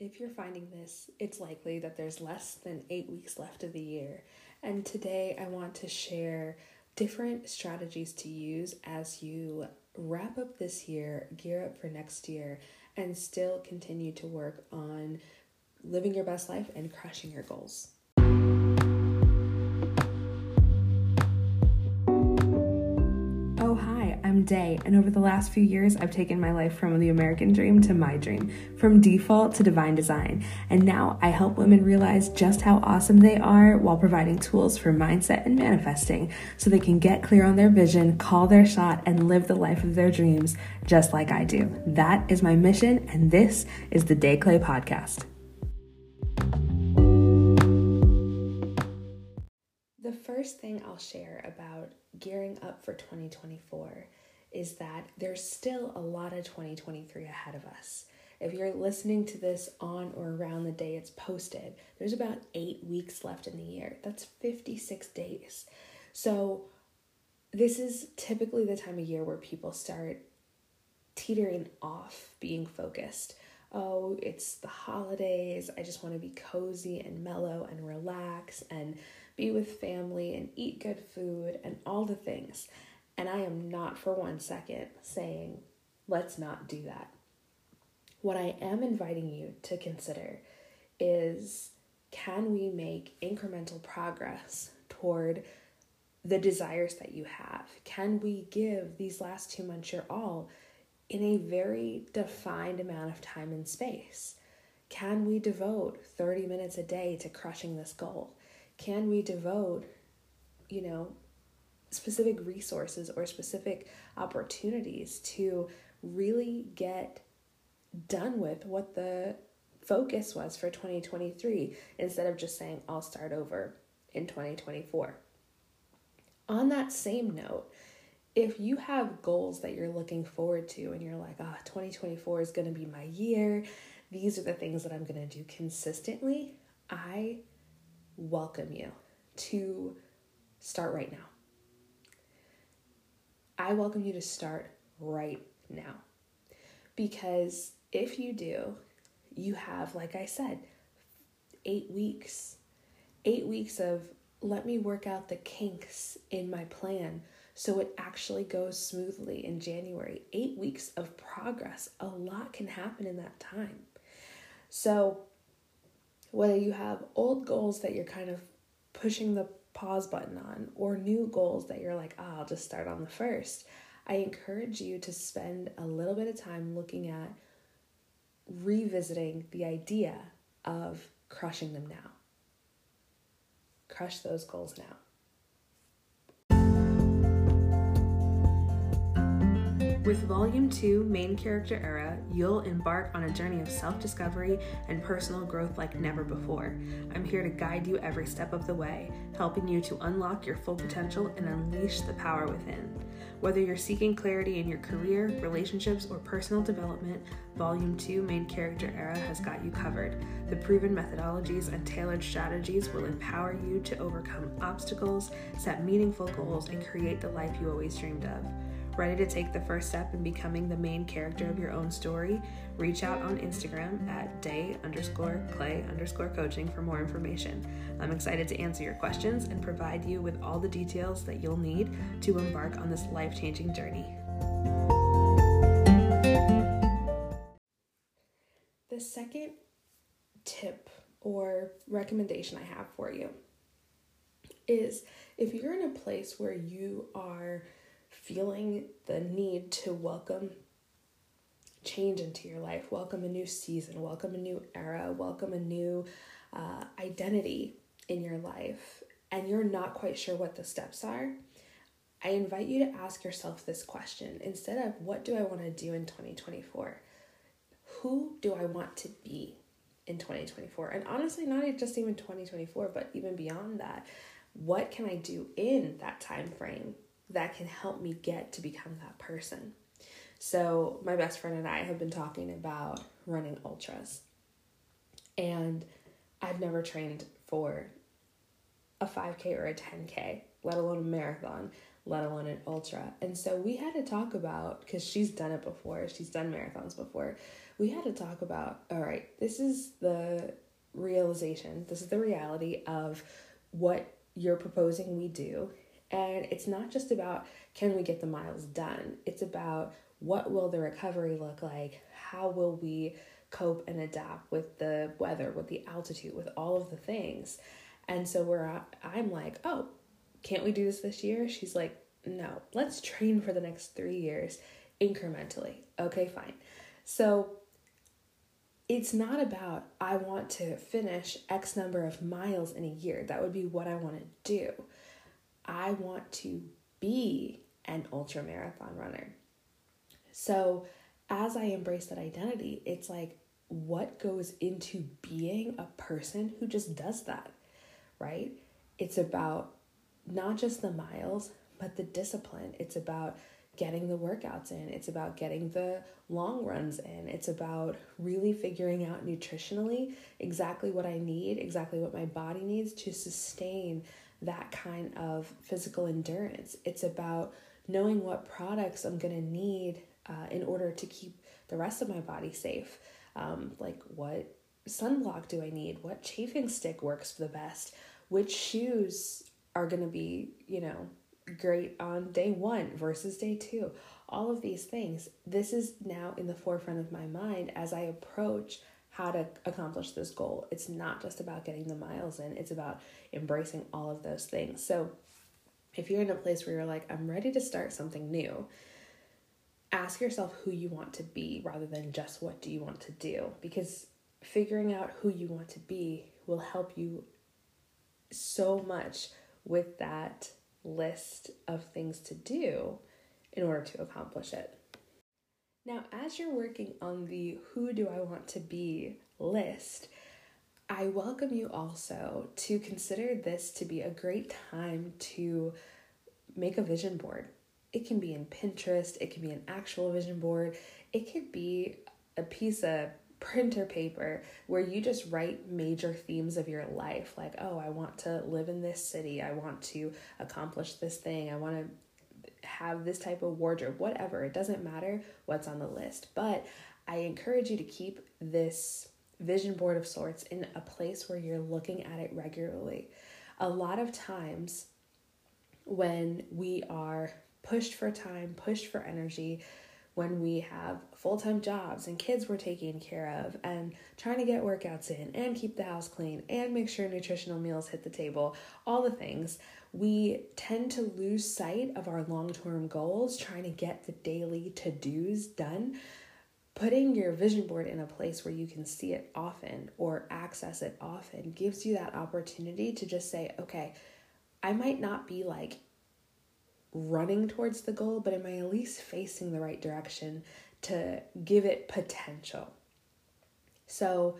If you're finding this, it's likely that there's less than eight weeks left of the year. And today I want to share different strategies to use as you wrap up this year, gear up for next year, and still continue to work on living your best life and crushing your goals. I'm De, and over the last few years, I've taken my life from the American dream to my dream, from default to divine design. And now I help women realize just how awesome they are while providing tools for mindset and manifesting so they can get clear on their vision, call their shot, and live the life of their dreams just like I do. That is my mission, and this is the De Clay Podcast. The first thing I'll share about gearing up for 2024 is that there's still a lot of 2023 ahead of us. If you're listening to this on or around the day it's posted, there's about eight weeks left in the year. That's 56 days. So, this is typically the time of year where people start teetering off being focused. Oh, it's the holidays. I just want to be cozy and mellow and relax and be with family and eat good food and all the things. And I am not for one second saying, let's not do that. What I am inviting you to consider is can we make incremental progress toward the desires that you have? Can we give these last two months your all in a very defined amount of time and space? Can we devote 30 minutes a day to crushing this goal? Can we devote, you know, specific resources or specific opportunities to really get done with what the focus was for 2023 instead of just saying, I'll start over in 2024. On that same note, if you have goals that you're looking forward to and you're like, ah, oh, 2024 is going to be my year, these are the things that I'm going to do consistently, I welcome you to start right now. I welcome you to start right now. Because if you do, you have, like I said, eight weeks. Eight weeks of let me work out the kinks in my plan so it actually goes smoothly in January. Eight weeks of progress. A lot can happen in that time. So, whether you have old goals that you're kind of pushing the pause button on or new goals that you're like, oh, I'll just start on the first, I encourage you to spend a little bit of time looking at revisiting the idea of crushing them now. Crush those goals now. With Volume 2, Main Character Era, you'll embark on a journey of self discovery and personal growth like never before. I'm here to guide you every step of the way, helping you to unlock your full potential and unleash the power within. Whether you're seeking clarity in your career, relationships, or personal development, Volume 2 Main Character Era has got you covered. The proven methodologies and tailored strategies will empower you to overcome obstacles, set meaningful goals, and create the life you always dreamed of. Ready to take the first step in becoming the main character of your own story? Reach out on Instagram at de underscore clay underscore coaching for more information. I'm excited to answer your questions and provide you with all the details that you'll need to embark on this life changing journey. The second tip or recommendation I have for you is if you're in a place where you are feeling the need to welcome change into your life, welcome a new season, welcome a new era, welcome a new uh, identity in your life, and you're not quite sure what the steps are, I invite you to ask yourself this question instead of what do I want to do in 2024? Who do I want to be in 2024? And honestly, not just even 2024, but even beyond that. What can I do in that time frame that can help me get to become that person. So, my best friend and I have been talking about running ultras. And I've never trained for a 5K or a 10K, let alone a marathon. let alone an ultra. And so we had to talk about, because she's done it before, she's done marathons before, we had to talk about all right, this is the realization, this is the reality of what you're proposing we do. And it's not just about can we get the miles done, it's about what will the recovery look like? How will we cope and adapt with the weather, with the altitude, with all of the things? And so we're I'm like, oh, can't we do this this year? She's like, no, let's train for the next three years incrementally. Okay, fine. So it's not about, I want to finish X number of miles in a year. That would be what I want to do. I want to be an ultra marathon runner. So as I embrace that identity, it's like, what goes into being a person who just does that, right? It's about not just the miles, but the discipline. It's about getting the workouts in, it's about getting the long runs in, it's about really figuring out nutritionally exactly what I need, exactly what my body needs to sustain that kind of physical endurance. It's about knowing what products I'm going to need uh, in order to keep the rest of my body safe. Um, like, what sunblock do I need? What chafing stick works the best? Which shoes are going to be, you know, great on day one versus day two. All of these things. This is now in the forefront of my mind as I approach how to accomplish this goal. It's not just about getting the miles in, it's about embracing all of those things. So, if you're in a place where you're like, I'm ready to start something new, ask yourself who you want to be rather than just what do you want to do because figuring out who you want to be will help you so much with that list of things to do in order to accomplish it. Now, as you're working on the who do I want to be list, I welcome you also to consider this to be a great time to make a vision board. It can be in Pinterest, it can be an actual vision board, it could be a piece of printer paper where you just write major themes of your life like oh i want to live in this city i want to accomplish this thing i want to have this type of wardrobe whatever it doesn't matter what's on the list. But i encourage you to keep this vision board of sorts in a place where you're looking at it regularly. A lot of times when we are pushed for time pushed for energy when we have full time jobs and kids we're taking care of and trying to get workouts in and keep the house clean and make sure nutritional meals hit the table, all the things, we tend to lose sight of our long term goals, trying to get the daily to dos done. Putting your vision board in a place where you can see it often or access it often gives you that opportunity to just say, okay, I might not be like running towards the goal, but am I at least facing the right direction to give it potential? So,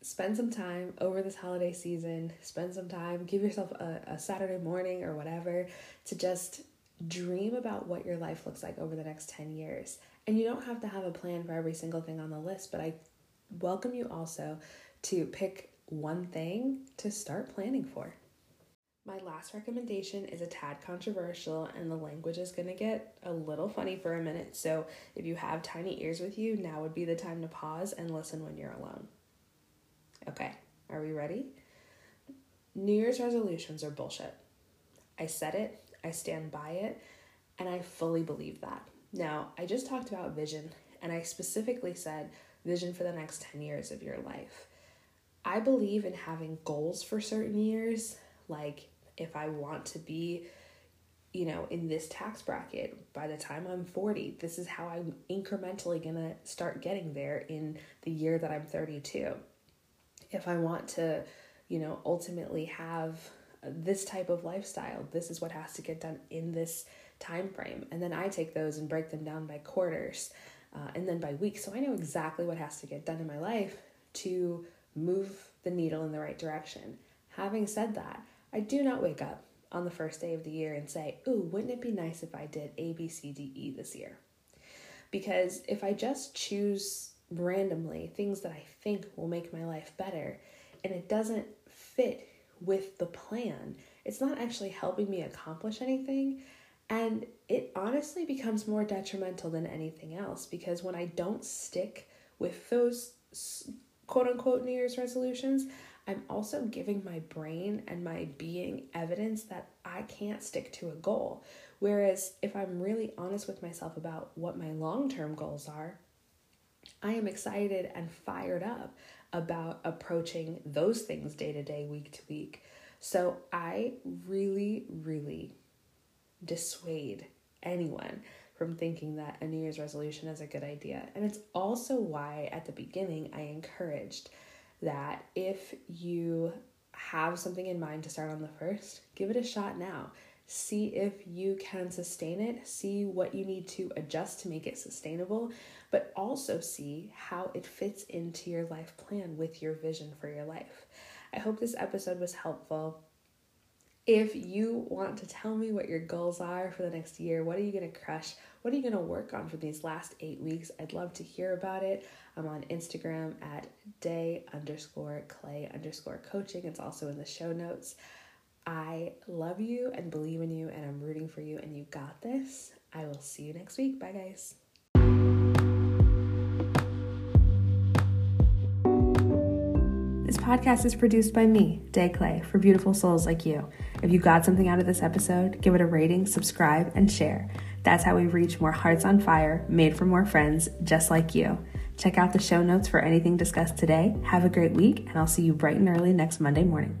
spend some time over this holiday season, spend some time, give yourself a, a Saturday morning or whatever to just dream about what your life looks like over the next 10 years. And you don't have to have a plan for every single thing on the list, but I welcome you also to pick one thing to start planning for. My last recommendation is a tad controversial, and the language is going to get a little funny for a minute. So, if you have tiny ears with you, now would be the time to pause and listen when you're alone. Okay, are we ready? New Year's resolutions are bullshit. I said it, I stand by it, and I fully believe that. Now, I just talked about vision, and I specifically said vision for the next 10 years of your life. I believe in having goals for certain years, like if I want to be, you know, in this tax bracket by the time I'm 40, this is how I'm incrementally going to start getting there in the year that I'm 32. If I want to, you know, ultimately have this type of lifestyle, this is what has to get done in this time frame. And then I take those and break them down by quarters uh, and then by weeks. So I know exactly what has to get done in my life to move the needle in the right direction. Having said that, I do not wake up on the first day of the year and say, Ooh, wouldn't it be nice if I did A, B, C, D, E this year? Because if I just choose randomly things that I think will make my life better and it doesn't fit with the plan, it's not actually helping me accomplish anything. And it honestly becomes more detrimental than anything else because when I don't stick with those quote unquote New Year's resolutions, I'm also giving my brain and my being evidence that I can't stick to a goal. Whereas if I'm really honest with myself about what my long term goals are, I am excited and fired up about approaching those things day to day, week to week. So I really, really dissuade anyone from thinking that a New Year's resolution is a good idea. And it's also why at the beginning I encouraged that if you have something in mind to start on the first, give it a shot now. See if you can sustain it, see what you need to adjust to make it sustainable, but also see how it fits into your life plan with your vision for your life. I hope this episode was helpful. If you want to tell me what your goals are for the next year, what are you going to crush? What are you going to work on for these last eight weeks? I'd love to hear about it. I'm on Instagram at de underscore clay underscore coaching. It's also in the show notes. I love you and believe in you, and I'm rooting for you, and you got this. I will see you next week. Bye, guys. Podcast is produced by me, De Clay, for beautiful souls like you. If you got something out of this episode, give it a rating, subscribe, and share. That's how we reach more hearts on fire, made for more friends just like you. Check out the show notes for anything discussed today. Have a great week, and I'll see you bright and early next Monday morning.